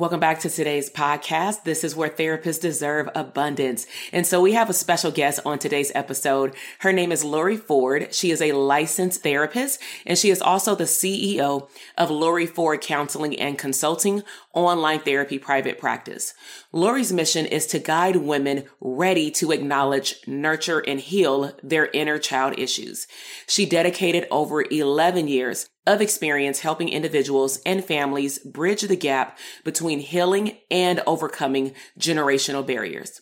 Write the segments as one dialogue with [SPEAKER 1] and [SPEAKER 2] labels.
[SPEAKER 1] Welcome back to today's podcast. This is where therapists deserve abundance. And so we have a special guest on today's episode. Her name is Laurie Ford. She is a licensed therapist and she is also the CEO of Laurie Ford Counseling and Consulting online therapy private practice. Laurie's mission is to guide women ready to acknowledge, nurture, and heal their inner child issues. She dedicated over 11 years of experience helping individuals and families bridge the gap between healing and overcoming generational barriers.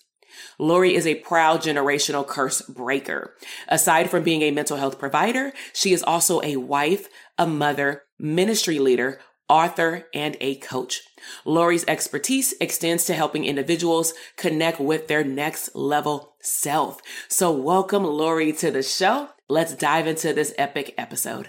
[SPEAKER 1] Laurie is a proud generational curse breaker. Aside from being a mental health provider, she is also a wife, a mother, ministry leader, author, and a coach. Laurie's expertise extends to helping individuals connect with their next level self. So welcome Laurie to the show. Let's dive into this epic episode.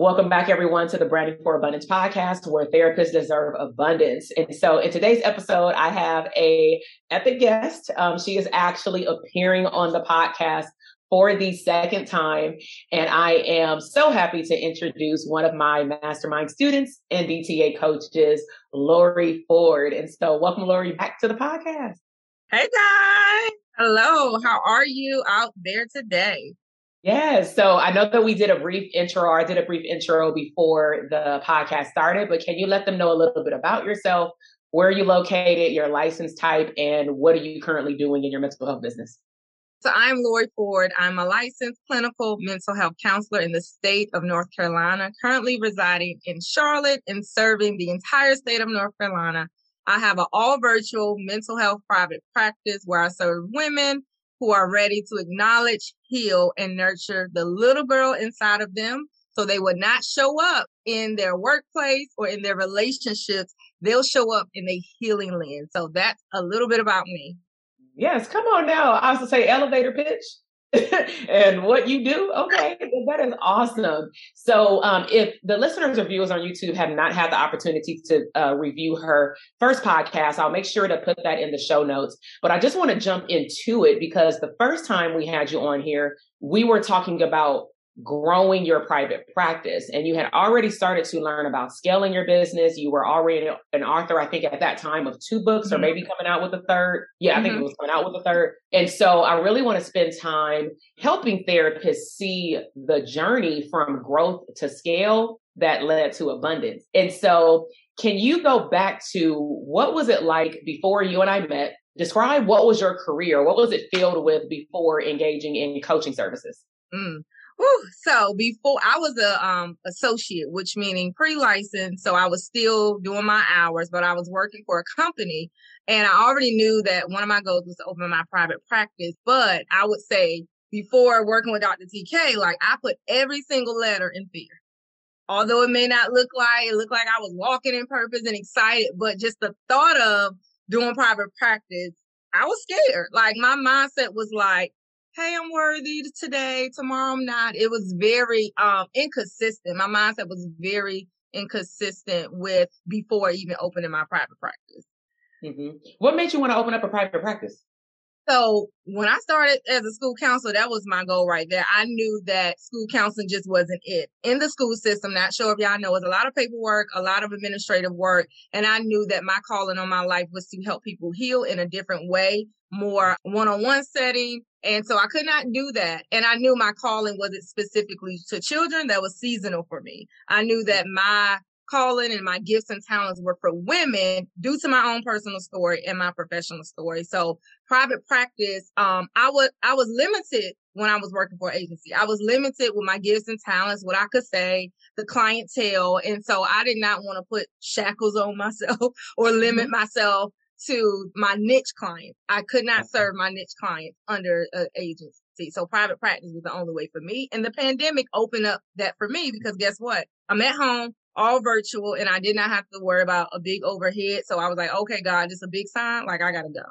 [SPEAKER 1] Welcome back, everyone, to the Branding for Abundance podcast, where therapists deserve abundance. And so, in today's episode, I have a epic guest. Um, she is actually appearing on the podcast for the second time, and I am so happy to introduce one of my mastermind students and DTA coaches, Laurie Ford. And so, welcome, Laurie, back to the podcast.
[SPEAKER 2] Hey guys, hello. How are you out there today?
[SPEAKER 1] Yes. So I know that we did a brief intro, I did a brief intro before the podcast started, but can you let them know a little bit about yourself? Where are you located, your license type, and what are you currently doing in your mental health business?
[SPEAKER 2] So I'm Laurie Ford. I'm a licensed clinical mental health counselor in the state of North Carolina, currently residing in Charlotte and serving the entire state of North Carolina. I have an all virtual mental health private practice where I serve women who are ready to acknowledge, heal, and nurture the little girl inside of them so they would not show up in their workplace or in their relationships. They'll show up in a healing lens. So that's a little bit about me.
[SPEAKER 1] Yes, come on now. I was to say elevator pitch. and what you do. Okay, that is awesome. So, um, if the listeners or viewers on YouTube have not had the opportunity to uh, review her first podcast, I'll make sure to put that in the show notes. But I just want to jump into it because the first time we had you on here, we were talking about growing your private practice and you had already started to learn about scaling your business you were already an author i think at that time of two books mm-hmm. or maybe coming out with a third yeah mm-hmm. i think it mm-hmm. was coming out with a third and so i really want to spend time helping therapists see the journey from growth to scale that led to abundance and so can you go back to what was it like before you and i met describe what was your career what was it filled with before engaging in coaching services
[SPEAKER 2] mm. Whew. So before I was a um associate, which meaning pre-licensed, so I was still doing my hours, but I was working for a company and I already knew that one of my goals was to open my private practice. But I would say before working with Dr. TK, like I put every single letter in fear. although it may not look like it looked like I was walking in purpose and excited, but just the thought of doing private practice, I was scared. Like my mindset was like, hey, I'm worthy today, tomorrow I'm not. It was very um inconsistent. My mindset was very inconsistent with before even opening my private practice.
[SPEAKER 1] Mm-hmm. What made you want to open up a private practice?
[SPEAKER 2] So when I started as a school counselor, that was my goal right there. I knew that school counseling just wasn't it. In the school system, not sure if y'all know, it's a lot of paperwork, a lot of administrative work. And I knew that my calling on my life was to help people heal in a different way, more one-on-one setting. And so I could not do that. And I knew my calling wasn't specifically to children. That was seasonal for me. I knew that my calling and my gifts and talents were for women due to my own personal story and my professional story. So private practice, um, I was, I was limited when I was working for an agency. I was limited with my gifts and talents, what I could say, the clientele. And so I did not want to put shackles on myself or limit mm-hmm. myself to my niche clients. I could not serve my niche clients under an agency. So private practice was the only way for me. And the pandemic opened up that for me because guess what? I'm at home all virtual and I did not have to worry about a big overhead. So I was like, okay, God, this is a big sign. Like I gotta go.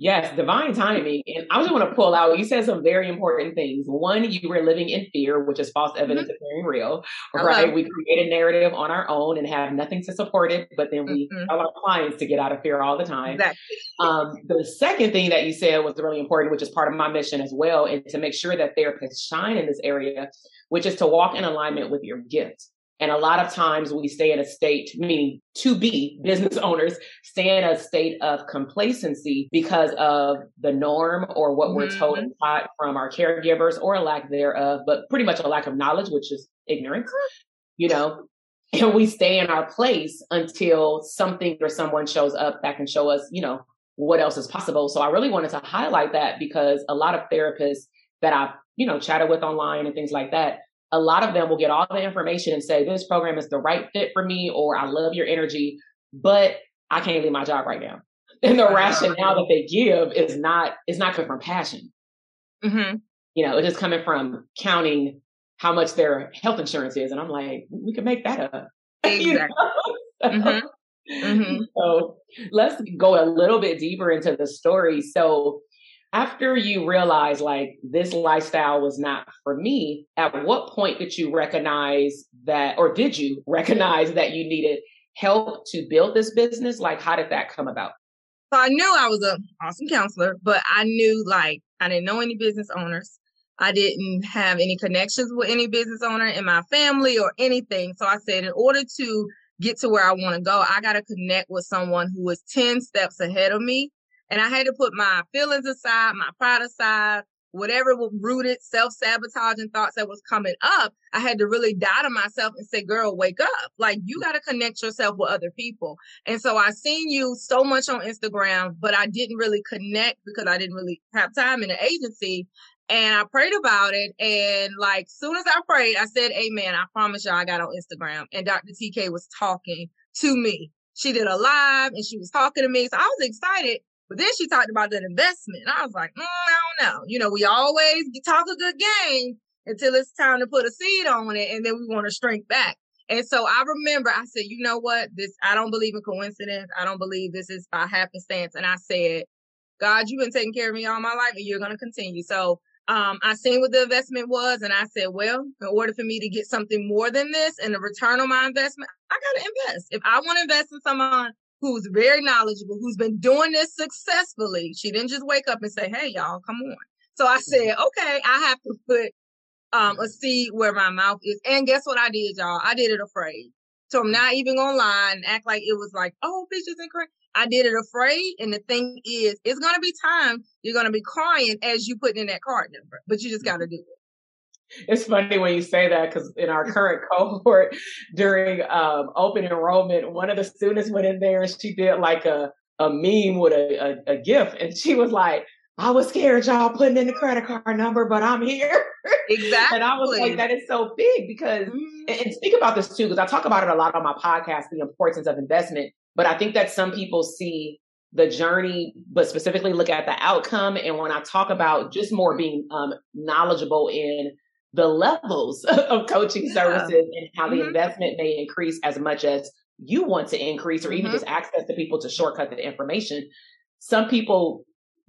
[SPEAKER 1] Yes, divine timing. And I just want to pull out, you said some very important things. One, you were living in fear, which is false evidence mm-hmm. appearing real, right? We create a narrative on our own and have nothing to support it, but then we mm-hmm. tell our clients to get out of fear all the time. Exactly. Um, the second thing that you said was really important, which is part of my mission as well, and to make sure that therapists shine in this area, which is to walk in alignment with your gift. And a lot of times we stay in a state, meaning to be business owners, stay in a state of complacency because of the norm or what mm-hmm. we're told and taught from our caregivers or a lack thereof, but pretty much a lack of knowledge, which is ignorance, you know. And we stay in our place until something or someone shows up that can show us, you know, what else is possible. So I really wanted to highlight that because a lot of therapists that I, you know, chatted with online and things like that, a lot of them will get all the information and say, this program is the right fit for me, or I love your energy, but I can't leave my job right now. And the rationale that they give is not, is not coming from passion. Mm-hmm. You know, it's just coming from counting how much their health insurance is. And I'm like, we can make that up. Exactly. mm-hmm. Mm-hmm. So let's go a little bit deeper into the story. So after you realize like this lifestyle was not for me, at what point did you recognize that, or did you recognize that you needed help to build this business? Like, how did that come about?
[SPEAKER 2] So I knew I was an awesome counselor, but I knew like I didn't know any business owners. I didn't have any connections with any business owner in my family or anything. So I said, in order to get to where I want to go, I got to connect with someone who is 10 steps ahead of me and I had to put my feelings aside, my pride aside, whatever rooted self-sabotaging thoughts that was coming up. I had to really die to myself and say, girl, wake up. Like you got to connect yourself with other people. And so I seen you so much on Instagram, but I didn't really connect because I didn't really have time in the agency. And I prayed about it. And like soon as I prayed, I said, Amen. I promise y'all I got on Instagram and Dr. TK was talking to me. She did a live and she was talking to me. So I was excited but then she talked about that investment. And I was like, mm, I don't know. You know, we always talk a good game until it's time to put a seed on it. And then we want to shrink back. And so I remember I said, you know what? This, I don't believe in coincidence. I don't believe this is by happenstance. And I said, God, you've been taking care of me all my life and you're going to continue. So, um, I seen what the investment was and I said, well, in order for me to get something more than this and the return on my investment, I got to invest. If I want to invest in someone who's very knowledgeable, who's been doing this successfully. She didn't just wake up and say, Hey, y'all, come on. So I said, okay, I have to put um, a seed where my mouth is. And guess what I did, y'all? I did it afraid. So I'm not even gonna lie and act like it was like, oh, bitches and crazy. I did it afraid. And the thing is, it's gonna be time you're gonna be crying as you put in that card number, but you just gotta do it.
[SPEAKER 1] It's funny when you say that because in our current cohort during um, open enrollment, one of the students went in there and she did like a, a meme with a, a, a gift. And she was like, I was scared y'all putting in the credit card number, but I'm here.
[SPEAKER 2] Exactly.
[SPEAKER 1] and I was like, that is so big because, mm-hmm. and, and speak about this too, because I talk about it a lot on my podcast, the importance of investment. But I think that some people see the journey, but specifically look at the outcome. And when I talk about just more being um, knowledgeable in the levels of coaching yeah. services and how the mm-hmm. investment may increase as much as you want to increase or even mm-hmm. just access to people to shortcut the information. Some people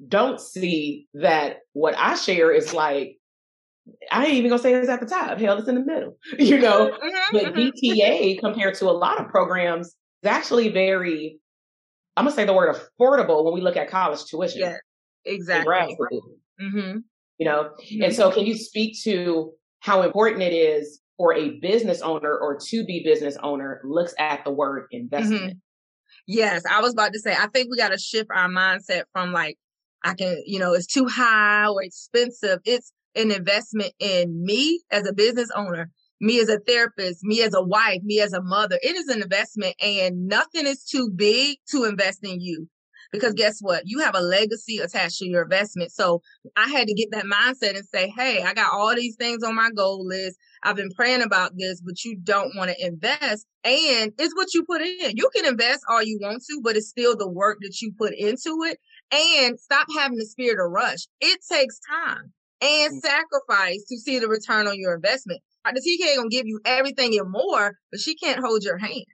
[SPEAKER 1] don't see that what I share is like, I ain't even gonna say it's at the top. Hell, it's in the middle, you know. Mm-hmm, but mm-hmm. DTA compared to a lot of programs is actually very, I'm gonna say the word affordable when we look at college tuition.
[SPEAKER 2] Yeah, exactly.
[SPEAKER 1] Mm-hmm. You know, and so can you speak to how important it is for a business owner or to be business owner looks at the word investment? Mm-hmm.
[SPEAKER 2] Yes, I was about to say, I think we got to shift our mindset from like, I can, you know, it's too high or expensive. It's an investment in me as a business owner, me as a therapist, me as a wife, me as a mother. It is an investment and nothing is too big to invest in you. Because guess what? You have a legacy attached to your investment. So I had to get that mindset and say, Hey, I got all these things on my goal list. I've been praying about this, but you don't want to invest. And it's what you put in. You can invest all you want to, but it's still the work that you put into it. And stop having the spirit of rush. It takes time and mm. sacrifice to see the return on your investment. The TK gonna give you everything and more, but she can't hold your hand.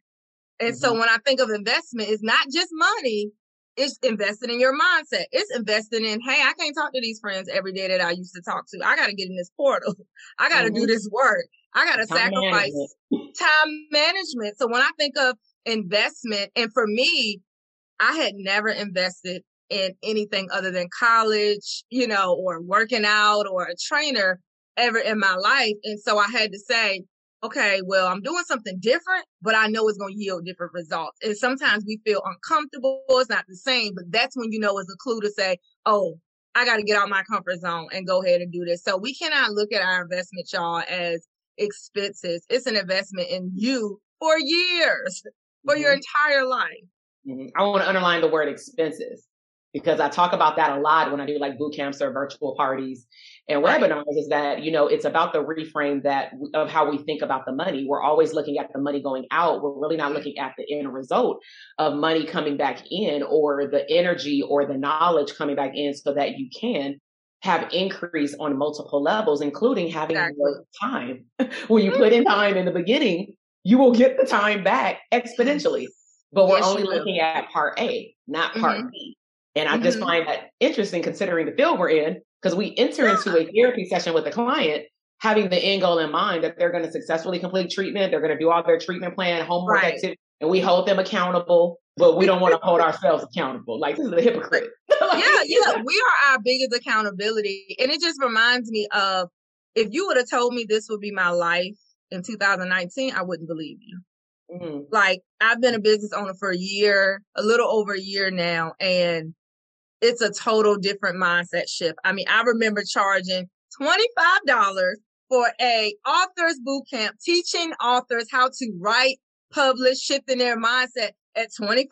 [SPEAKER 2] And mm-hmm. so when I think of investment, it's not just money, it's investing in your mindset. It's investing in, hey, I can't talk to these friends every day that I used to talk to. I got to get in this portal. I got to mm-hmm. do this work. I got to sacrifice management. time management. So when I think of investment, and for me, I had never invested in anything other than college, you know, or working out or a trainer ever in my life. And so I had to say, okay, well, I'm doing something different, but I know it's going to yield different results. And sometimes we feel uncomfortable. It's not the same, but that's when you know it's a clue to say, oh, I got to get out my comfort zone and go ahead and do this. So we cannot look at our investment, y'all, as expenses. It's an investment in you for years, for mm-hmm. your entire life.
[SPEAKER 1] Mm-hmm. I want to underline the word expenses because I talk about that a lot when I do like boot camps or virtual parties and right. webinars is that, you know, it's about the reframe that of how we think about the money. We're always looking at the money going out. We're really not looking at the end result of money coming back in or the energy or the knowledge coming back in so that you can have increase on multiple levels, including having exactly. time. when you put in mm-hmm. time in the beginning, you will get the time back exponentially. But we're yes, only looking at part A, not part mm-hmm. B. And I mm-hmm. just find that interesting considering the field we're in, because we enter into a therapy session with a client having the end goal in mind that they're going to successfully complete treatment, they're going to do all their treatment plan, homework right. activity, and we hold them accountable, but we don't want to hold ourselves accountable. Like this is a hypocrite.
[SPEAKER 2] like, yeah, yeah. We are our biggest accountability. And it just reminds me of if you would have told me this would be my life in 2019, I wouldn't believe you. Mm-hmm. Like I've been a business owner for a year, a little over a year now, and it's a total different mindset shift. I mean, I remember charging $25 for a author's boot camp, teaching authors how to write, publish, shifting their mindset at $25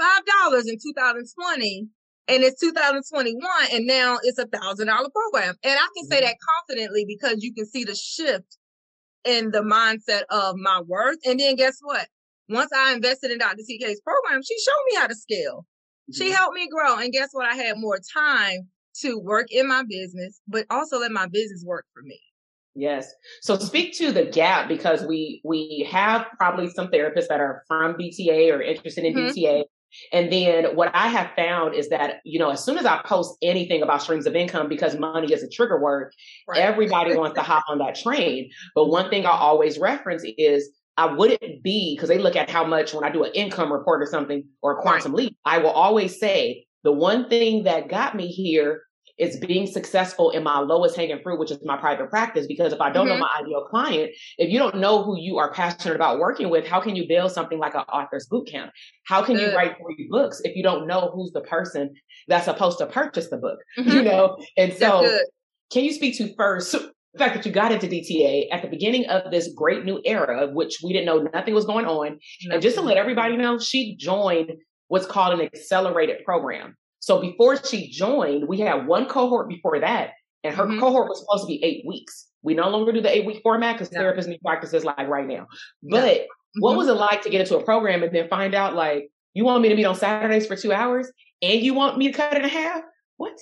[SPEAKER 2] in 2020. And it's 2021 and now it's a thousand dollar program. And I can say mm-hmm. that confidently because you can see the shift in the mindset of my worth. And then guess what? Once I invested in Dr. TK's program, she showed me how to scale. She helped me grow. And guess what? I had more time to work in my business, but also let my business work for me.
[SPEAKER 1] Yes. So speak to the gap because we we have probably some therapists that are from DTA or interested in mm-hmm. DTA. And then what I have found is that, you know, as soon as I post anything about streams of income, because money is a trigger word, right. everybody wants to hop on that train. But one thing I always reference is I wouldn't be because they look at how much when I do an income report or something or a quantum leap. I will always say the one thing that got me here is being successful in my lowest hanging fruit, which is my private practice. Because if I don't mm-hmm. know my ideal client, if you don't know who you are passionate about working with, how can you build something like an author's boot camp? How can Good. you write three books if you don't know who's the person that's supposed to purchase the book? Mm-hmm. You know, and so can you speak to first the fact that you got into DTA at the beginning of this great new era, which we didn't know nothing was going on. And just to let everybody know, she joined what's called an accelerated program. So before she joined, we had one cohort before that, and her mm-hmm. cohort was supposed to be eight weeks. We no longer do the eight week format because no. therapists need practices like right now. But no. mm-hmm. what was it like to get into a program and then find out like you want me to meet on Saturdays for two hours and you want me to cut it in half? What?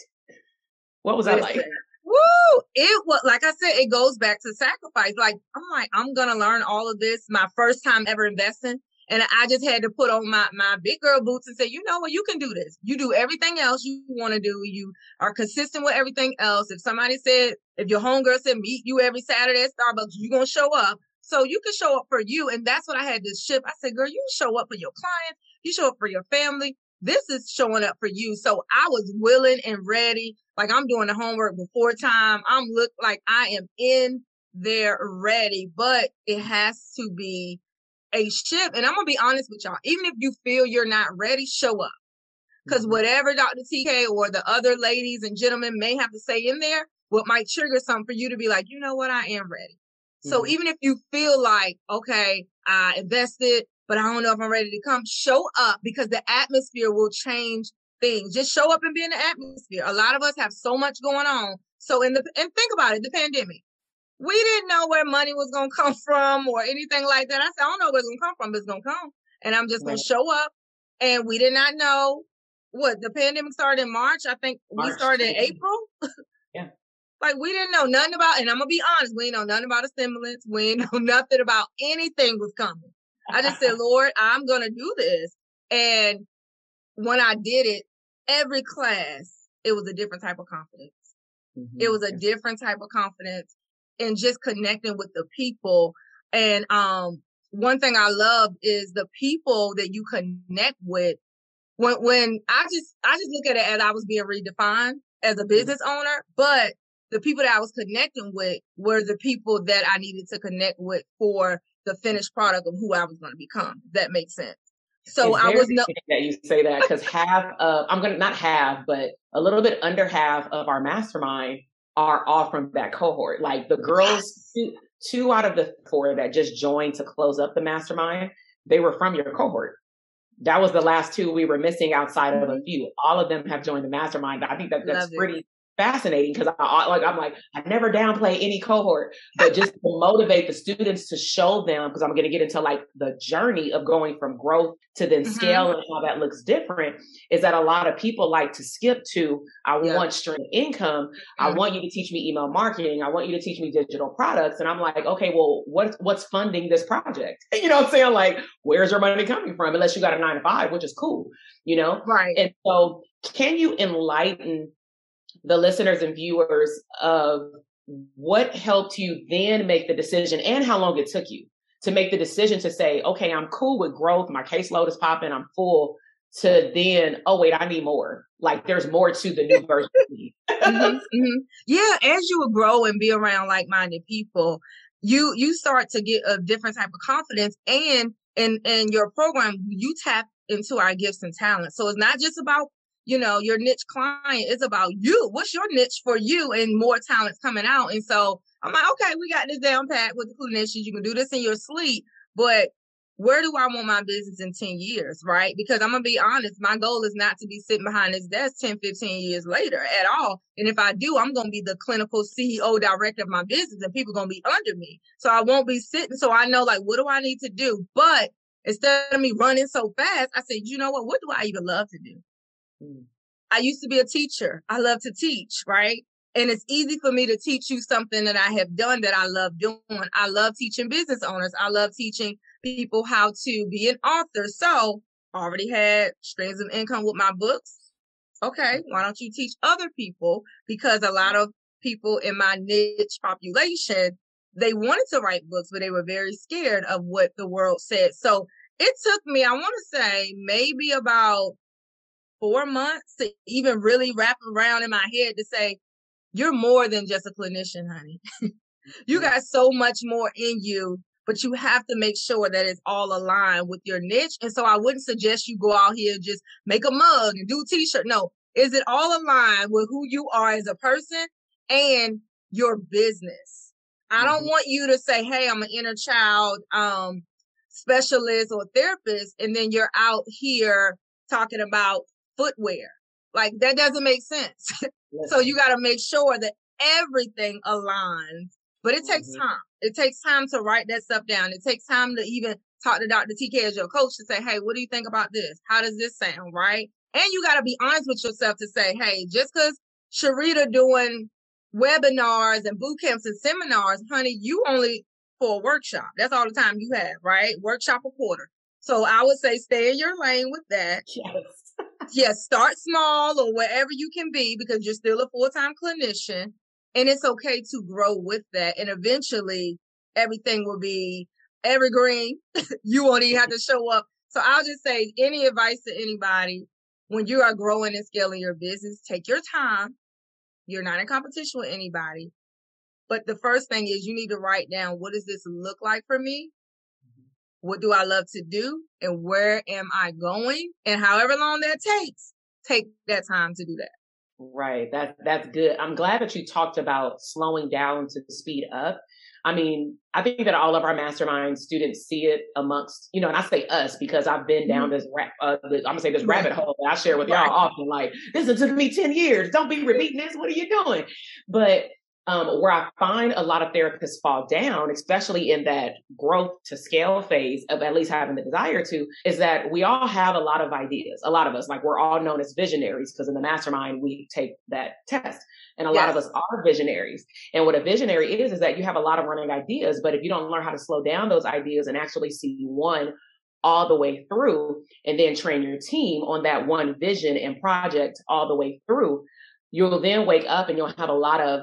[SPEAKER 1] What was that like?
[SPEAKER 2] Woo! It was like I said, it goes back to sacrifice. Like I'm like, I'm gonna learn all of this. My first time ever investing. And I just had to put on my, my big girl boots and say, you know what, you can do this. You do everything else you want to do. You are consistent with everything else. If somebody said, if your homegirl said meet you every Saturday at Starbucks, you're gonna show up. So you can show up for you. And that's what I had to shift. I said, girl, you show up for your clients, you show up for your family. This is showing up for you. So I was willing and ready. Like I'm doing the homework before time. I'm look like I am in there ready, but it has to be a shift. And I'm gonna be honest with y'all. Even if you feel you're not ready, show up. Because mm-hmm. whatever Dr. TK or the other ladies and gentlemen may have to say in there, what might trigger something for you to be like, you know what, I am ready. Mm-hmm. So even if you feel like, okay, I invested, but I don't know if I'm ready to come, show up because the atmosphere will change things. Just show up and be in the atmosphere. A lot of us have so much going on. So in the and think about it, the pandemic. We didn't know where money was gonna come from or anything like that. I said, I don't know where it's gonna come from, but it's gonna come. And I'm just gonna show up. And we did not know what the pandemic started in March. I think March. we started in April.
[SPEAKER 1] yeah.
[SPEAKER 2] Like we didn't know nothing about, and I'm gonna be honest, we didn't know nothing about a stimulus. We didn't know nothing about anything was coming. I just said, Lord, I'm gonna do this. And when I did it, every class, it was a different type of confidence. Mm-hmm. It was a different type of confidence and just connecting with the people. And um, one thing I love is the people that you connect with. When when I just I just look at it as I was being redefined as a mm-hmm. business owner, but the people that I was connecting with were the people that I needed to connect with for the finished product of who I was going to become. that makes sense. So I was no
[SPEAKER 1] that you say that because half of I'm gonna not half, but a little bit under half of our mastermind are all from that cohort. Like the girls, two, two out of the four that just joined to close up the mastermind, they were from your cohort. That was the last two we were missing outside of a mm-hmm. few. All of them have joined the mastermind. I think that that's pretty fascinating because I like I'm like I never downplay any cohort, but just to motivate the students to show them because I'm going to get into like the journey of going from growth to then mm-hmm. scale and how that looks different. Is that a lot of people like to skip to I yeah. want stream income. Mm-hmm. I want you to teach me email marketing. I want you to teach me digital products, and I'm like, okay, well, what's what's funding this project? You know what I'm saying? Like, where's your money coming from? Unless you got a nine to five, which is cool, you know,
[SPEAKER 2] right?
[SPEAKER 1] And so, can you enlighten the listeners and viewers of what helped you then make the decision and how long it took you to make the decision to say, okay, I'm cool with growth. My caseload is popping. I'm full to then, oh, wait, I need more. Like there's more to the new version.
[SPEAKER 2] mm-hmm, mm-hmm. Yeah. As you grow and be around like-minded people, you, you start to get a different type of confidence and in, in your program, you tap into our gifts and talents. So it's not just about you know, your niche client is about you. What's your niche for you and more talents coming out? And so I'm like, okay, we got this down pat with the niches. You can do this in your sleep, but where do I want my business in 10 years, right? Because I'm going to be honest, my goal is not to be sitting behind this desk 10, 15 years later at all. And if I do, I'm going to be the clinical CEO director of my business and people going to be under me. So I won't be sitting. So I know like, what do I need to do? But instead of me running so fast, I said, you know what? What do I even love to do? Mm. I used to be a teacher. I love to teach, right? And it's easy for me to teach you something that I have done that I love doing. I love teaching business owners. I love teaching people how to be an author. So already had streams of income with my books. Okay. Why don't you teach other people? Because a lot of people in my niche population, they wanted to write books, but they were very scared of what the world said. So it took me, I want to say maybe about four months to even really wrap around in my head to say, you're more than just a clinician, honey. you got so much more in you, but you have to make sure that it's all aligned with your niche. And so I wouldn't suggest you go out here just make a mug and do t-shirt. No, is it all aligned with who you are as a person and your business? I don't mm-hmm. want you to say, Hey, I'm an inner child, um, specialist or therapist. And then you're out here talking about footwear. Like that doesn't make sense. so you got to make sure that everything aligns. But it takes mm-hmm. time. It takes time to write that stuff down. It takes time to even talk to Dr. TK as your coach to say, Hey, what do you think about this? How does this sound? Right. And you got to be honest with yourself to say, Hey, just cause Sharita doing webinars and boot camps and seminars, honey, you only for a workshop. That's all the time you have, right? Workshop a quarter. So I would say stay in your lane with that. Yes. Yes, start small or wherever you can be because you're still a full-time clinician. And it's okay to grow with that. And eventually everything will be evergreen. you won't even have to show up. So I'll just say any advice to anybody when you are growing and scaling your business, take your time. You're not in competition with anybody. But the first thing is you need to write down what does this look like for me? What do I love to do? And where am I going? And however long that takes, take that time to do that.
[SPEAKER 1] Right. That's that's good. I'm glad that you talked about slowing down to speed up I mean, I think that all of our mastermind students see it amongst, you know, and I say us because I've been down mm-hmm. this, rap, uh, I'm gonna say this rabbit hole that I share with y'all often. Like, this took me 10 years. Don't be repeating this. What are you doing? But um, where I find a lot of therapists fall down, especially in that growth to scale phase of at least having the desire to, is that we all have a lot of ideas. A lot of us, like we're all known as visionaries because in the mastermind, we take that test. And a yes. lot of us are visionaries. And what a visionary is, is that you have a lot of running ideas, but if you don't learn how to slow down those ideas and actually see one all the way through and then train your team on that one vision and project all the way through, you'll then wake up and you'll have a lot of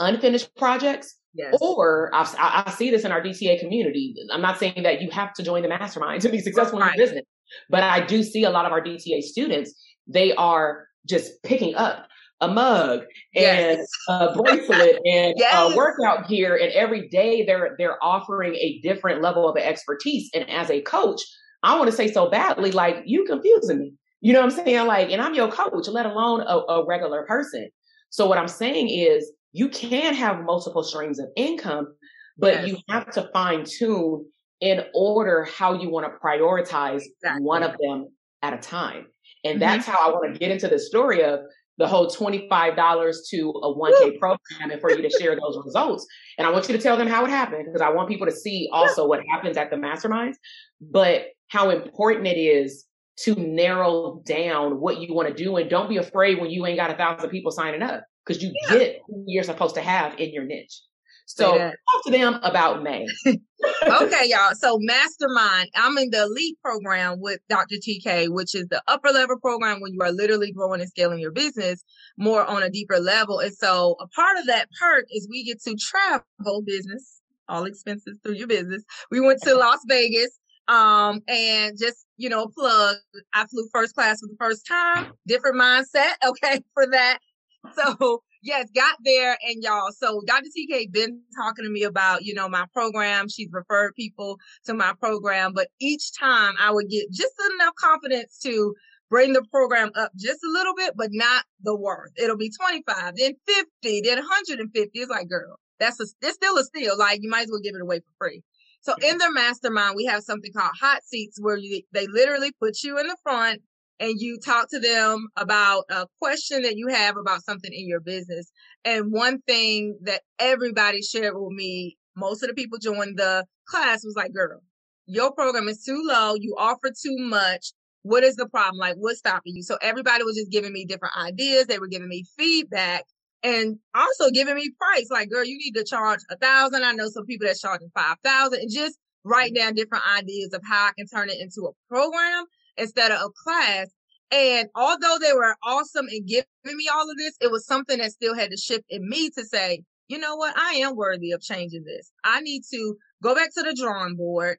[SPEAKER 1] unfinished projects. Yes. Or I've, i I see this in our DTA community. I'm not saying that you have to join the mastermind to be successful right. in your business, but I do see a lot of our DTA students. They are just picking up a mug and yes. a bracelet and yes. a workout gear and every day they're they're offering a different level of expertise and as a coach i want to say so badly like you confusing me you know what i'm saying like and i'm your coach let alone a, a regular person so what i'm saying is you can have multiple streams of income but yes. you have to fine tune in order how you want to prioritize exactly. one of them at a time and mm-hmm. that's how I want to get into the story of the whole $25 to a 1K program and for you to share those results. And I want you to tell them how it happened because I want people to see also what happens at the masterminds, but how important it is to narrow down what you want to do. And don't be afraid when you ain't got a thousand people signing up because you yeah. get who you're supposed to have in your niche. So yeah. talk to them about May.
[SPEAKER 2] okay, y'all. So Mastermind, I'm in the elite program with Dr. TK, which is the upper level program when you are literally growing and scaling your business more on a deeper level. And so a part of that perk is we get to travel business, all expenses through your business. We went to Las Vegas. Um, and just, you know, plug, I flew first class for the first time, different mindset. Okay. For that. So yes, got there and y'all. So Dr. TK been talking to me about, you know, my program. She's referred people to my program, but each time I would get just enough confidence to bring the program up just a little bit, but not the worth. It'll be 25, then 50, then 150. It's like, girl, that's a, it's still a steal. Like you might as well give it away for free. So in their mastermind, we have something called hot seats where you, they literally put you in the front and you talk to them about a question that you have about something in your business. And one thing that everybody shared with me, most of the people joined the class was like, girl, your program is too low. You offer too much. What is the problem? Like, what's stopping you? So everybody was just giving me different ideas. They were giving me feedback and also giving me price. Like, girl, you need to charge a thousand. I know some people that's charging five thousand and just write down different ideas of how I can turn it into a program instead of a class. And although they were awesome in giving me all of this, it was something that still had to shift in me to say, you know what? I am worthy of changing this. I need to go back to the drawing board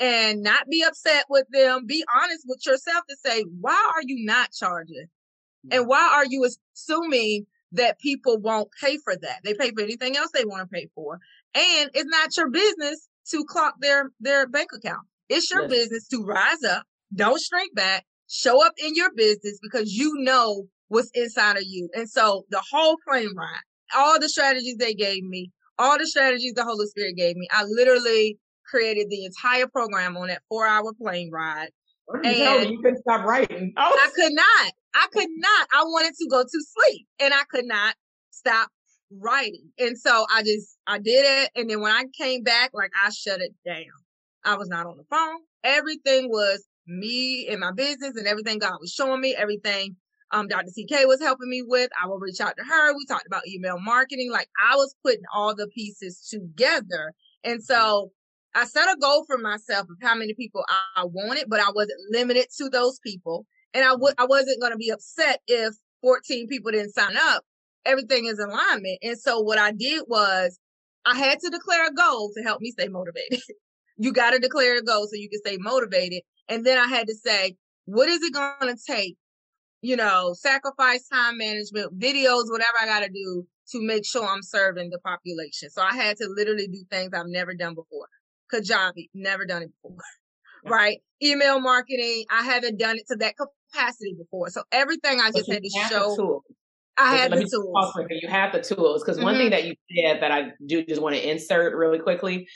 [SPEAKER 2] and not be upset with them. Be honest with yourself to say, why are you not charging? And why are you assuming that people won't pay for that? They pay for anything else they want to pay for. And it's not your business to clock their, their bank account. It's your yes. business to rise up don't shrink back. Show up in your business because you know what's inside of you. And so the whole plane ride, all the strategies they gave me, all the strategies the Holy Spirit gave me, I literally created the entire program on that four hour plane ride.
[SPEAKER 1] And you, you couldn't stop writing.
[SPEAKER 2] Oh. I could not. I could not. I wanted to go to sleep and I could not stop writing. And so I just, I did it. And then when I came back, like I shut it down. I was not on the phone. Everything was me and my business and everything God was showing me, everything um, Dr. TK was helping me with. I will reach out to her. We talked about email marketing. Like I was putting all the pieces together. And so I set a goal for myself of how many people I wanted, but I wasn't limited to those people. And I I wasn't going to be upset if 14 people didn't sign up. Everything is alignment. And so what I did was I had to declare a goal to help me stay motivated. you got to declare a goal so you can stay motivated. And then I had to say, what is it going to take? You know, sacrifice time management, videos, whatever I got to do to make sure I'm serving the population. So I had to literally do things I've never done before. Kajabi, never done it before. right? Email marketing, I haven't done it to that capacity before. So everything I just had to show. I had the tools.
[SPEAKER 1] You have the tools. Because mm-hmm. one thing mm-hmm. that you said that I do just want to insert really quickly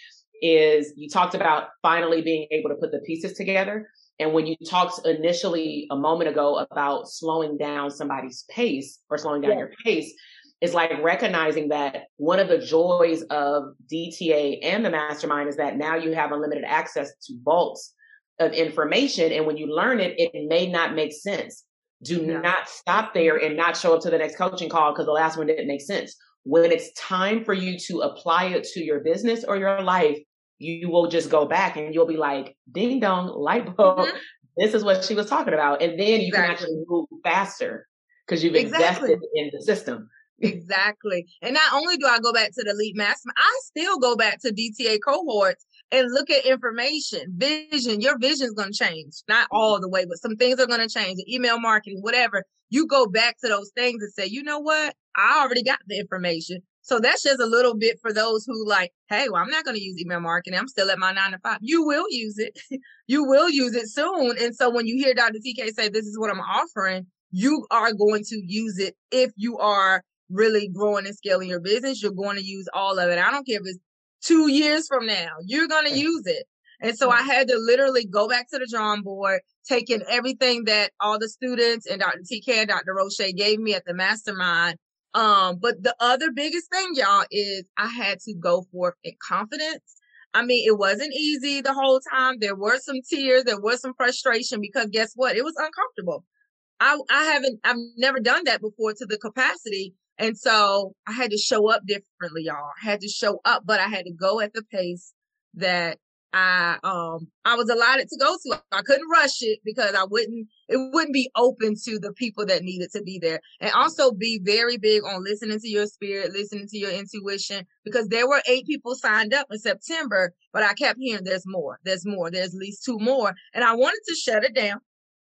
[SPEAKER 1] is you talked about finally being able to put the pieces together. And when you talked initially a moment ago about slowing down somebody's pace or slowing down yeah. your pace, it's like recognizing that one of the joys of DTA and the mastermind is that now you have unlimited access to vaults of information. And when you learn it, it may not make sense. Do yeah. not stop there and not show up to the next coaching call because the last one didn't make sense. When it's time for you to apply it to your business or your life, you will just go back and you'll be like, ding dong, light bulb. Mm-hmm. This is what she was talking about. And then you exactly. can actually move faster because you've exactly. invested in the system.
[SPEAKER 2] exactly. And not only do I go back to the elite master, I still go back to DTA cohorts and look at information, vision. Your vision is going to change, not all the way, but some things are going to change. Email marketing, whatever. You go back to those things and say, you know what? I already got the information. So that's just a little bit for those who like, hey, well, I'm not going to use email marketing. I'm still at my nine to five. You will use it. you will use it soon. And so when you hear Dr. TK say, this is what I'm offering, you are going to use it if you are really growing and scaling your business. You're going to use all of it. I don't care if it's two years from now, you're going to use it. And so I had to literally go back to the drawing board, taking everything that all the students and Dr. TK and Dr. Roche gave me at the mastermind. Um, but the other biggest thing, y'all, is I had to go forth in confidence. I mean, it wasn't easy the whole time. There were some tears, there was some frustration because guess what? It was uncomfortable. I, I haven't, I've never done that before to the capacity. And so I had to show up differently, y'all. I had to show up, but I had to go at the pace that I um I was allotted to go to. I couldn't rush it because I wouldn't it wouldn't be open to the people that needed to be there. And also be very big on listening to your spirit, listening to your intuition because there were eight people signed up in September, but I kept hearing there's more. There's more. There's at least two more. And I wanted to shut it down,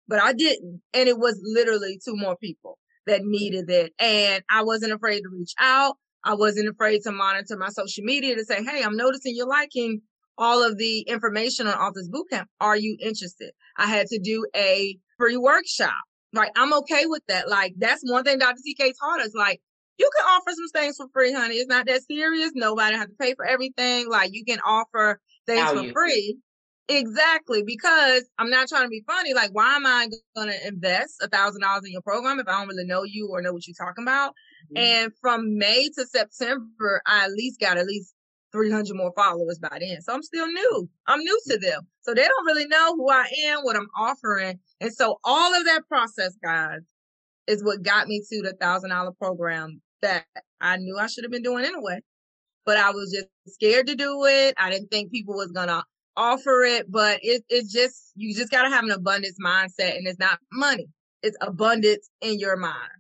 [SPEAKER 2] but I didn't. And it was literally two more people that needed it. And I wasn't afraid to reach out. I wasn't afraid to monitor my social media to say, Hey, I'm noticing you're liking all of the information on Authors Bootcamp. Are you interested? I had to do a free workshop. Right. I'm okay with that. Like that's one thing Dr. TK taught us. Like you can offer some things for free, honey. It's not that serious. Nobody has to pay for everything. Like you can offer things for free. Exactly, because I'm not trying to be funny. Like, why am I going to invest a thousand dollars in your program if I don't really know you or know what you're talking about? Mm-hmm. And from May to September, I at least got at least 300 more followers by then. So I'm still new. I'm new to them. So they don't really know who I am, what I'm offering. And so all of that process, guys, is what got me to the thousand dollar program that I knew I should have been doing anyway. But I was just scared to do it. I didn't think people was gonna offer it, but it, it's just, you just got to have an abundance mindset and it's not money. It's abundance in your mind.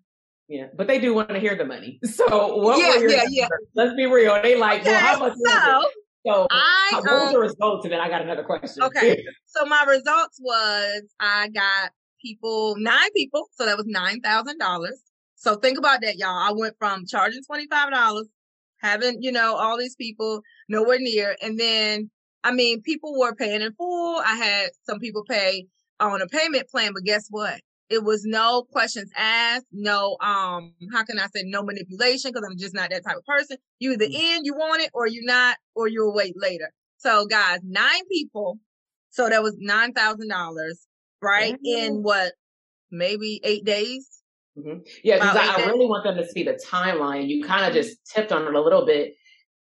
[SPEAKER 1] Yeah, but they do want to hear the money. So what
[SPEAKER 2] yeah,
[SPEAKER 1] were your
[SPEAKER 2] yeah, yeah.
[SPEAKER 1] Let's be real. They like, okay, well, how much
[SPEAKER 2] so,
[SPEAKER 1] So I, what was um, the results? And then I got another question.
[SPEAKER 2] Okay. so my results was I got people, nine people. So that was $9,000. So think about that, y'all. I went from charging $25, having, you know, all these people nowhere near. And then I mean, people were paying in full. I had some people pay on a payment plan, but guess what? It was no questions asked, no, um, how can I say no manipulation? Cause I'm just not that type of person. You either mm. in, you want it, or you're not, or you'll wait later. So guys, nine people. So that was $9,000, right? Mm-hmm. In what, maybe eight days?
[SPEAKER 1] Mm-hmm. Yeah, because I, I really want them to see the timeline. You kind of mm-hmm. just tipped on it a little bit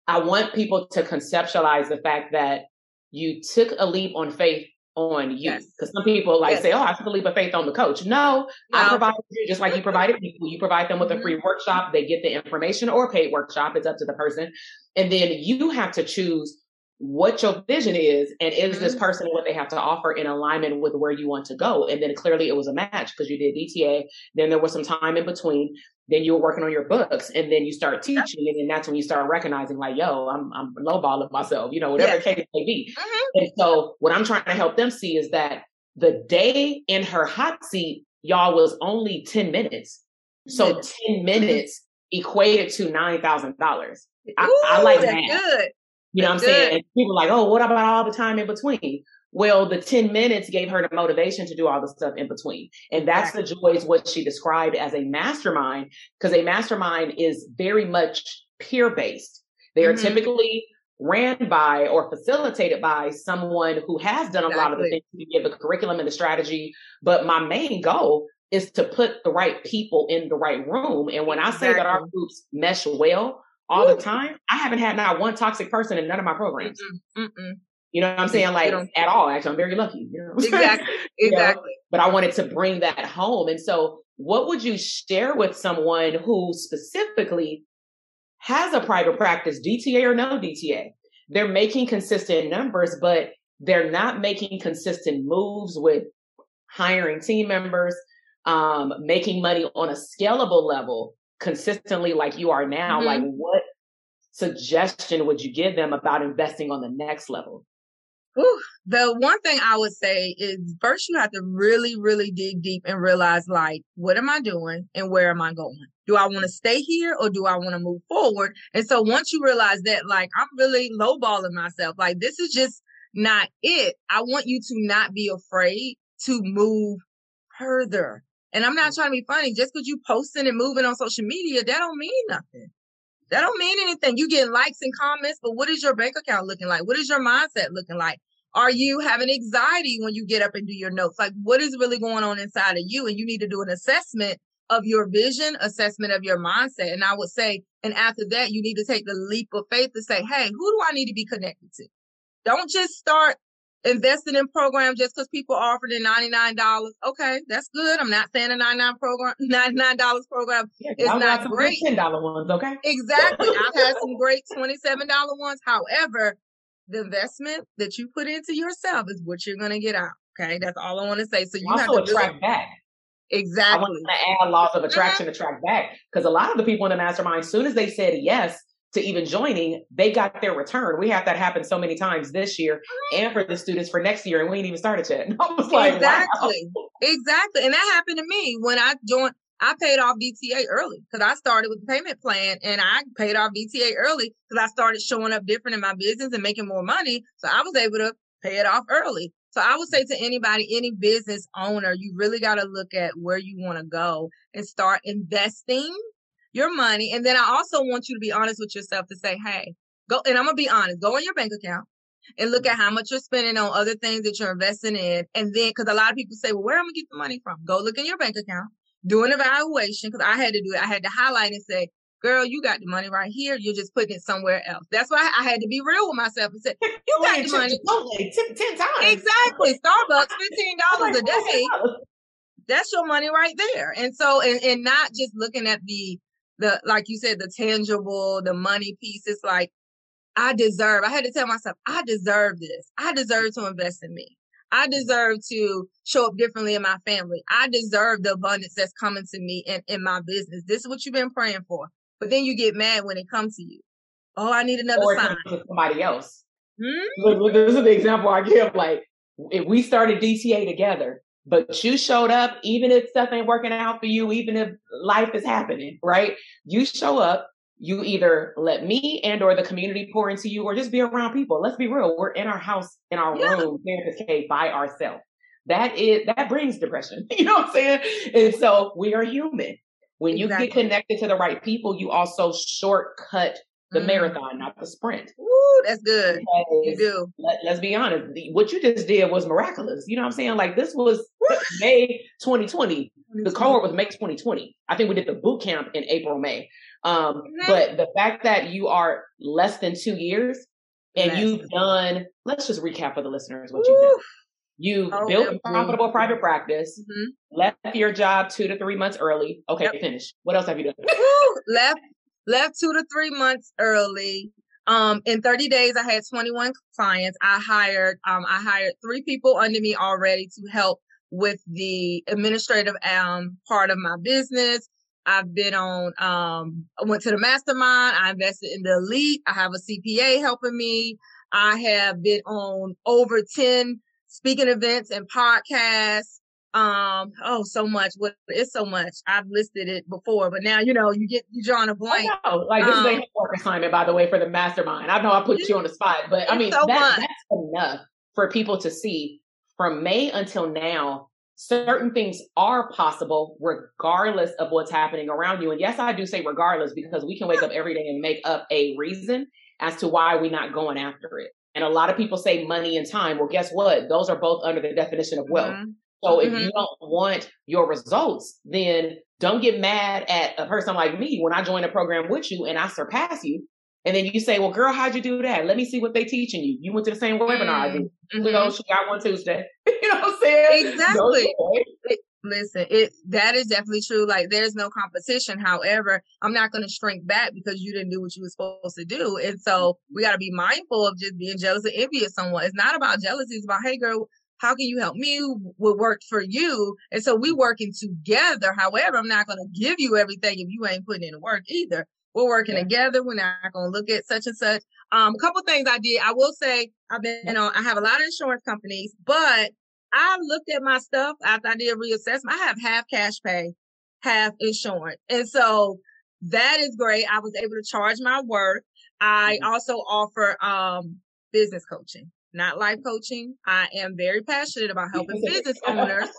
[SPEAKER 1] I want people to conceptualize the fact that you took a leap on faith on you. Because yes. some people like yes. say, "Oh, I took a leap of faith on the coach." No, no. I provided you just like you provided people. You provide them with mm-hmm. a free workshop. They get the information or paid workshop. It's up to the person, and then you have to choose what your vision is and is mm-hmm. this person what they have to offer in alignment with where you want to go? And then clearly it was a match because you did dta then there was some time in between then you were working on your books and then you start teaching and then that's when you start recognizing like yo i'm i'm lowballing myself you know whatever yeah. case may be. Mm-hmm. and so what i'm trying to help them see is that the day in her hot seat y'all was only 10 minutes. So 10 minutes equated to $9000 I, I like that good you know what I'm saying? And people like, oh, what about all the time in between? Well, the 10 minutes gave her the motivation to do all the stuff in between. And that's the joy is what she described as a mastermind, because a mastermind is very much peer based. They are mm-hmm. typically ran by or facilitated by someone who has done exactly. a lot of the things to give the curriculum and the strategy. But my main goal is to put the right people in the right room. And when I say exactly. that our groups mesh well, all Ooh. the time, I haven't had not one toxic person in none of my programs. Mm-mm, mm-mm. You know what I'm saying? Like at all. Actually, I'm very lucky. You know
[SPEAKER 2] exactly. Exactly.
[SPEAKER 1] know? But I wanted to bring that home. And so what would you share with someone who specifically has a private practice, DTA or no DTA? They're making consistent numbers, but they're not making consistent moves with hiring team members, um, making money on a scalable level consistently like you are now, mm-hmm. like what suggestion would you give them about investing on the next level?
[SPEAKER 2] Ooh, the one thing I would say is first you have to really, really dig deep and realize like, what am I doing and where am I going? Do I want to stay here or do I want to move forward? And so once you realize that, like, I'm really lowballing myself, like, this is just not it. I want you to not be afraid to move further. And I'm not mm-hmm. trying to be funny. Just because you posting and moving on social media, that don't mean nothing. That don't mean anything. You get likes and comments, but what is your bank account looking like? What is your mindset looking like? Are you having anxiety when you get up and do your notes? Like what is really going on inside of you? And you need to do an assessment of your vision, assessment of your mindset. And I would say, and after that, you need to take the leap of faith to say, Hey, who do I need to be connected to? Don't just start investing in programs just because people offered it $99. Okay, that's good. I'm not saying a 99 program, $99 program yeah, is not great.
[SPEAKER 1] $10 ones, okay?
[SPEAKER 2] Exactly. I've had some great $27 ones. However, the investment that you put into yourself is what you're going to get out. Okay, that's all I want to say. So you
[SPEAKER 1] also
[SPEAKER 2] have to
[SPEAKER 1] attract back.
[SPEAKER 2] Exactly. I
[SPEAKER 1] want to add laws of attraction uh-huh. to track back because a lot of the people in the mastermind, as soon as they said yes, to even joining, they got their return. We have that happen so many times this year oh, and for the students for next year, and we ain't even started yet. I was like,
[SPEAKER 2] exactly, wow. exactly, and that happened to me when I joined. I paid off DTA early because I started with the payment plan, and I paid off DTA early because I started showing up different in my business and making more money. So I was able to pay it off early. So I would say to anybody, any business owner, you really got to look at where you want to go and start investing your money. And then I also want you to be honest with yourself to say, hey, go, and I'm going to be honest, go in your bank account and look at how much you're spending on other things that you're investing in. And then, cause a lot of people say, well, where am I going to get the money from? Go look in your bank account, do an evaluation. Cause I had to do it. I had to highlight and say, girl, you got the money right here. You're just putting it somewhere else. That's why I had to be real with myself and say, you got the money.
[SPEAKER 1] Ten, 10 times.
[SPEAKER 2] Exactly. Starbucks, $15 a day. That's your money right there. And so, and, and not just looking at the, the like you said, the tangible, the money piece. It's like I deserve. I had to tell myself, I deserve this. I deserve to invest in me. I deserve to show up differently in my family. I deserve the abundance that's coming to me in, in my business. This is what you've been praying for. But then you get mad when it comes to you. Oh, I need another or sign.
[SPEAKER 1] To somebody else. Hmm? Look, look, this is the example I give. Like, if we started DTA together, but you showed up, even if stuff ain't working out for you, even if life is happening, right? You show up, you either let me and or the community pour into you or just be around people. Let's be real. We're in our house, in our yeah. room, therapist K by ourselves. That is that brings depression. You know what I'm saying? And so we are human. When you exactly. get connected to the right people, you also shortcut the mm. marathon, not the sprint.
[SPEAKER 2] Ooh, that's good. Because you do.
[SPEAKER 1] Let, us be honest. What you just did was miraculous. You know what I'm saying? Like this was May 2020. The cohort was May 2020. I think we did the boot camp in April, May. Um, mm-hmm. but the fact that you are less than two years and you've done, let's just recap for the listeners what you've done. You oh, built a profitable private practice, mm-hmm. left your job two to three months early. Okay, yep. finish. What else have you done?
[SPEAKER 2] left left two to three months early. Um, in 30 days, I had 21 clients. I hired, um, I hired three people under me already to help with the administrative um part of my business. I've been on, um, I went to the mastermind. I invested in the elite. I have a CPA helping me. I have been on over 10 speaking events and podcasts. Um, oh, so much. What it's so much. I've listed it before, but now you know you get you drawing a blank.
[SPEAKER 1] Oh. Like this um, is a um, homework assignment, by the way, for the mastermind. I know I put you on the spot, but I mean so that, that's enough for people to see from May until now. Certain things are possible regardless of what's happening around you. And yes, I do say regardless because we can wake up every day and make up a reason as to why we're not going after it. And a lot of people say money and time. Well, guess what? Those are both under the definition of wealth. Mm-hmm. So if mm-hmm. you don't want your results, then don't get mad at a person like me when I join a program with you and I surpass you. And then you say, well, girl, how'd you do that? Let me see what they teaching you. You went to the same webinar I did. Mm-hmm. We go, she got one Tuesday. you know what I'm saying?
[SPEAKER 2] Exactly. Listen, it that is definitely true. Like there's no competition. However, I'm not going to shrink back because you didn't do what you were supposed to do. And so we got to be mindful of just being jealous and envious of someone. It's not about jealousy. It's about, hey girl, how can you help me? What worked for you? And so we working together. However, I'm not going to give you everything if you ain't putting in the work either. We're working yeah. together. We're not going to look at such and such. Um, a couple things I did. I will say I've been, you know, I have a lot of insurance companies, but I looked at my stuff after I did a reassessment. I have half cash pay, half insurance. And so that is great. I was able to charge my worth. I mm-hmm. also offer um, business coaching, not life coaching. I am very passionate about helping business owners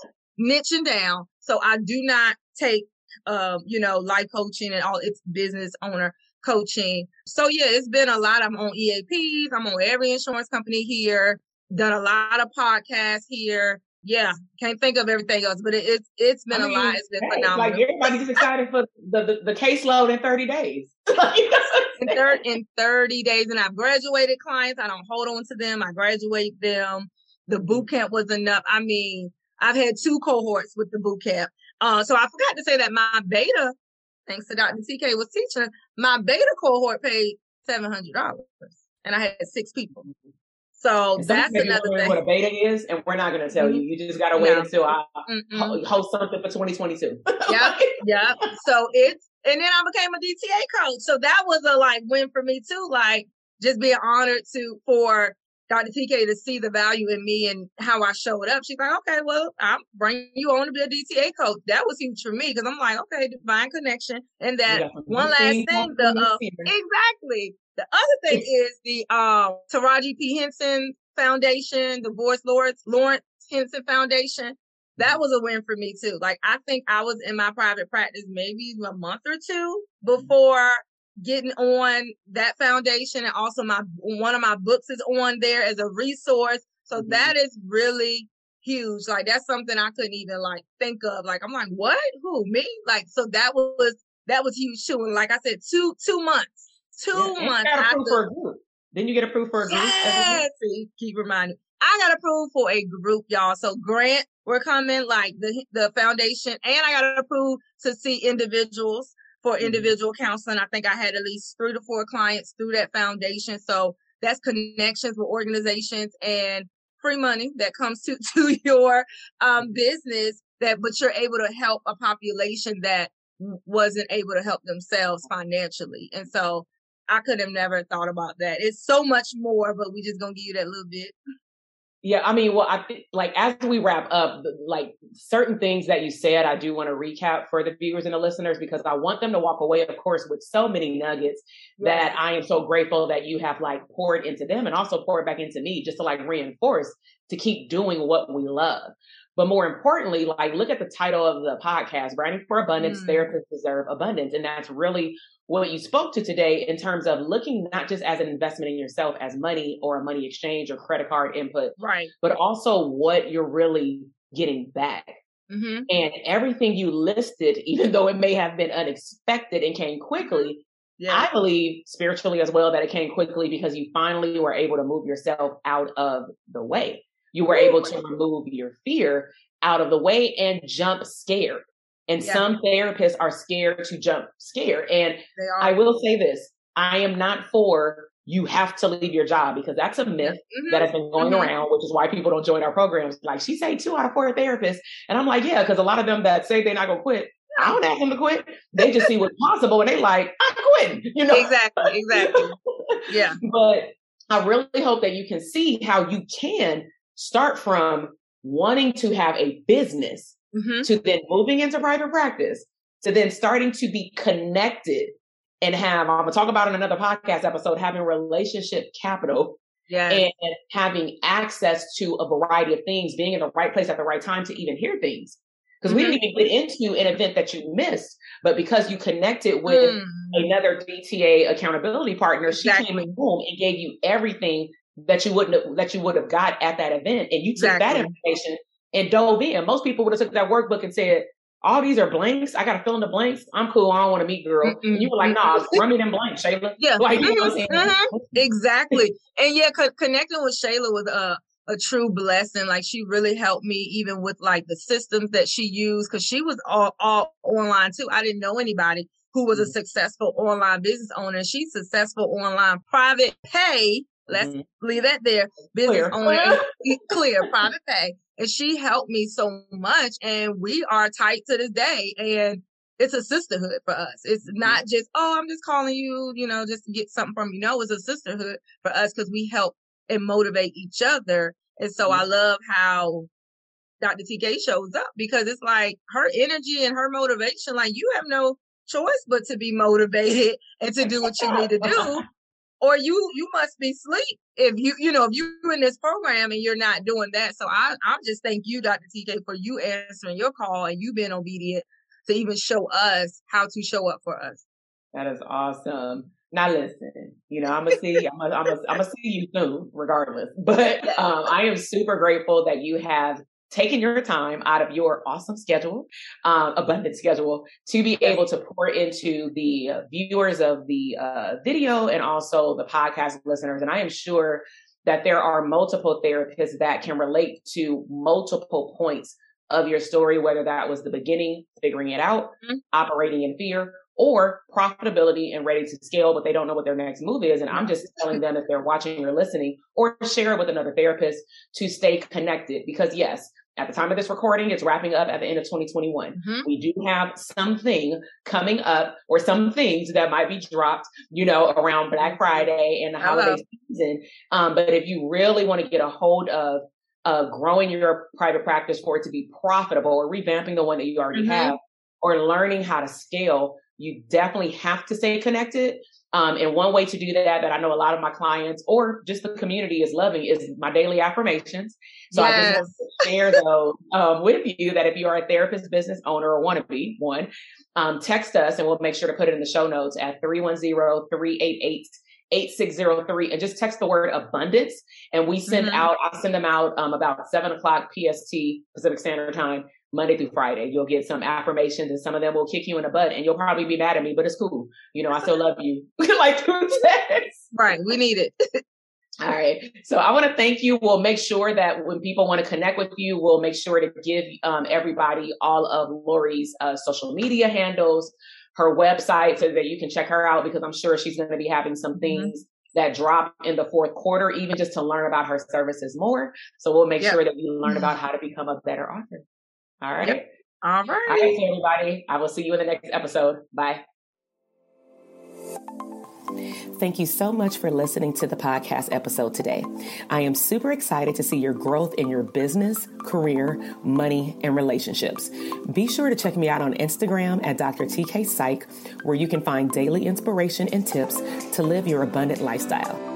[SPEAKER 2] niching down. So I do not take, um, you know, life coaching and all it's business owner coaching. So yeah, it's been a lot. I'm on EAPs. I'm on every insurance company here done a lot of podcasts here. Yeah, can't think of everything else, but it, it's it's been I mean, a lot. It's been hey, phenomenal.
[SPEAKER 1] Like everybody's excited for the, the, the caseload in 30 days.
[SPEAKER 2] in, thir- in 30 days, and I've graduated clients. I don't hold on to them. I graduate them. The boot camp was enough. I mean, I've had two cohorts with the boot camp. Uh, so I forgot to say that my beta, thanks to Dr. TK was teaching, my beta cohort paid $700 and I had six people. So that's another thing.
[SPEAKER 1] What a beta is, and we're not going to tell mm-hmm. you. You just got to wait no. until I Mm-mm. host something for 2022.
[SPEAKER 2] yeah, yeah. So it's and then I became a DTA coach. So that was a like win for me too. Like just being honored to for Dr. TK to see the value in me and how I showed up. She's like, okay, well, I'm bringing you on to be a DTA coach. That was huge for me because I'm like, okay, divine connection. And that one last thing, the uh, exactly the other thing is the um, Taraji P. Henson Foundation, the Boris Lawrence, Lawrence Henson Foundation. That was a win for me too. Like I think I was in my private practice maybe a month or two before getting on that foundation and also my one of my books is on there as a resource. So mm-hmm. that is really huge. Like that's something I couldn't even like think of. Like I'm like, what? Who? Me? Like so that was that was huge too. And like I said, two two months two yeah, months
[SPEAKER 1] after. For a group. Then you get approved for a group.
[SPEAKER 2] Yes. See, keep reminding. I got approved for a group, y'all. So grant, we're coming like the the foundation, and I got approved to see individuals for mm-hmm. individual counseling. I think I had at least three to four clients through that foundation. So that's connections with organizations and free money that comes to to your um, business. That but you're able to help a population that wasn't able to help themselves financially, and so I could have never thought about that. It's so much more, but we just gonna give you that little bit.
[SPEAKER 1] Yeah, I mean, well, I think like as we wrap up, like certain things that you said, I do want to recap for the viewers and the listeners because I want them to walk away, of course, with so many nuggets that I am so grateful that you have like poured into them and also poured back into me just to like reinforce to keep doing what we love. But more importantly, like look at the title of the podcast, Branding for Abundance, mm. Therapists Deserve Abundance. And that's really what you spoke to today in terms of looking not just as an investment in yourself as money or a money exchange or credit card input,
[SPEAKER 2] right?
[SPEAKER 1] But also what you're really getting back. Mm-hmm. And everything you listed, even though it may have been unexpected and came quickly, yeah. I believe spiritually as well that it came quickly because you finally were able to move yourself out of the way. you were able to remove your fear out of the way and jump scared. And yeah. some therapists are scared to jump scared. And I will say this I am not for you have to leave your job because that's a myth mm-hmm. that has been going mm-hmm. around, which is why people don't join our programs. Like she say two out of four therapists. And I'm like, yeah, because a lot of them that say they're not gonna quit, I don't ask them to quit. They just see what's possible and they like, I'm quitting, you know.
[SPEAKER 2] Exactly, exactly. Yeah.
[SPEAKER 1] but I really hope that you can see how you can start from wanting to have a business mm-hmm. to then moving into private practice to then starting to be connected and have, I'm gonna talk about in another podcast episode, having relationship capital yes. and having access to a variety of things, being in the right place at the right time to even hear things. Because mm-hmm. we didn't even get into an event that you missed, but because you connected with mm. another DTA accountability partner, exactly. she came in home and gave you everything that you wouldn't have, that you would have got at that event, and you took exactly. that information and dove in. Most people would have took that workbook and said, all these are blanks. I got to fill in the blanks. I'm cool. I don't want to meet girl. Mm-mm. And you were like, nah, run me them blanks, Shayla.
[SPEAKER 2] Yeah. Like, you know mm-hmm. mm-hmm. Exactly. and yeah, co- connecting with Shayla was a, a true blessing. Like she really helped me even with like the systems that she used because she was all, all online too. I didn't know anybody who was a mm-hmm. successful online business owner. She's successful online private pay. Let's mm-hmm. leave that there. Business clear. owner, clear private pay and she helped me so much and we are tight to this day and it's a sisterhood for us. It's not just, oh, I'm just calling you, you know, just to get something from you. No, it's a sisterhood for us because we help and motivate each other. And so. I love how Dr. TK shows up because it's like her energy and her motivation, like you have no choice but to be motivated and to do what you need to do or you you must be asleep if you you know if you're in this program and you're not doing that. So i i just thank you dr tk for you answering your call and you being obedient to even show us how to show up for us.
[SPEAKER 1] That is awesome. Now listen you know i'm gonna see i'm gonna, I'm gonna, I'm gonna see you soon regardless. But um, i am super grateful that you have taking your time out of your awesome schedule, um, abundant schedule, to be able to pour into the uh, viewers of the uh, video and also the podcast listeners. And I am sure that there are multiple therapists that can relate to multiple points of your story, whether that was the beginning, figuring it out, mm-hmm. operating in fear, or profitability and ready to scale, but they don't know what their next move is. And I'm just telling them if they're watching or listening, or share it with another therapist to stay connected. Because yes, at the time of this recording, it's wrapping up at the end of 2021. Mm-hmm. We do have something coming up or some things that might be dropped, you know, around Black Friday and the Hello. holiday season. Um, but if you really want to get a hold of uh, growing your private practice for it to be profitable or revamping the one that you already mm-hmm. have or learning how to scale, you definitely have to stay connected. Um, and one way to do that, that I know a lot of my clients or just the community is loving is my daily affirmations. So yes. I just want to share those um, with you that if you are a therapist, business owner, or want to be one, um, text us and we'll make sure to put it in the show notes at 310-388 8603 and just text the word abundance and we send mm-hmm. out i'll send them out um, about 7 o'clock pst pacific standard time Monday through Friday. You'll get some affirmations and some of them will kick you in the butt and you'll probably be mad at me, but it's cool. You know, I still love you. like through text.
[SPEAKER 2] Right. We need it.
[SPEAKER 1] All right. So I want to thank you. We'll make sure that when people want to connect with you, we'll make sure to give um, everybody all of Laurie's uh, social media handles, her website, so that you can check her out because I'm sure she's going to be having some mm-hmm. things mm-hmm. that drop in the fourth quarter, even just to learn about her services more. So we'll make yep. sure that you learn about how to become a better author. All right. Yep.
[SPEAKER 2] All right.
[SPEAKER 1] All right, everybody. I will see you in the next episode. Bye. Thank you so much for listening to the podcast episode today. I am super excited to see your growth in your business, career, money, and relationships. Be sure to check me out on Instagram at Dr. TK Psych, where you can find daily inspiration and tips to live your abundant lifestyle.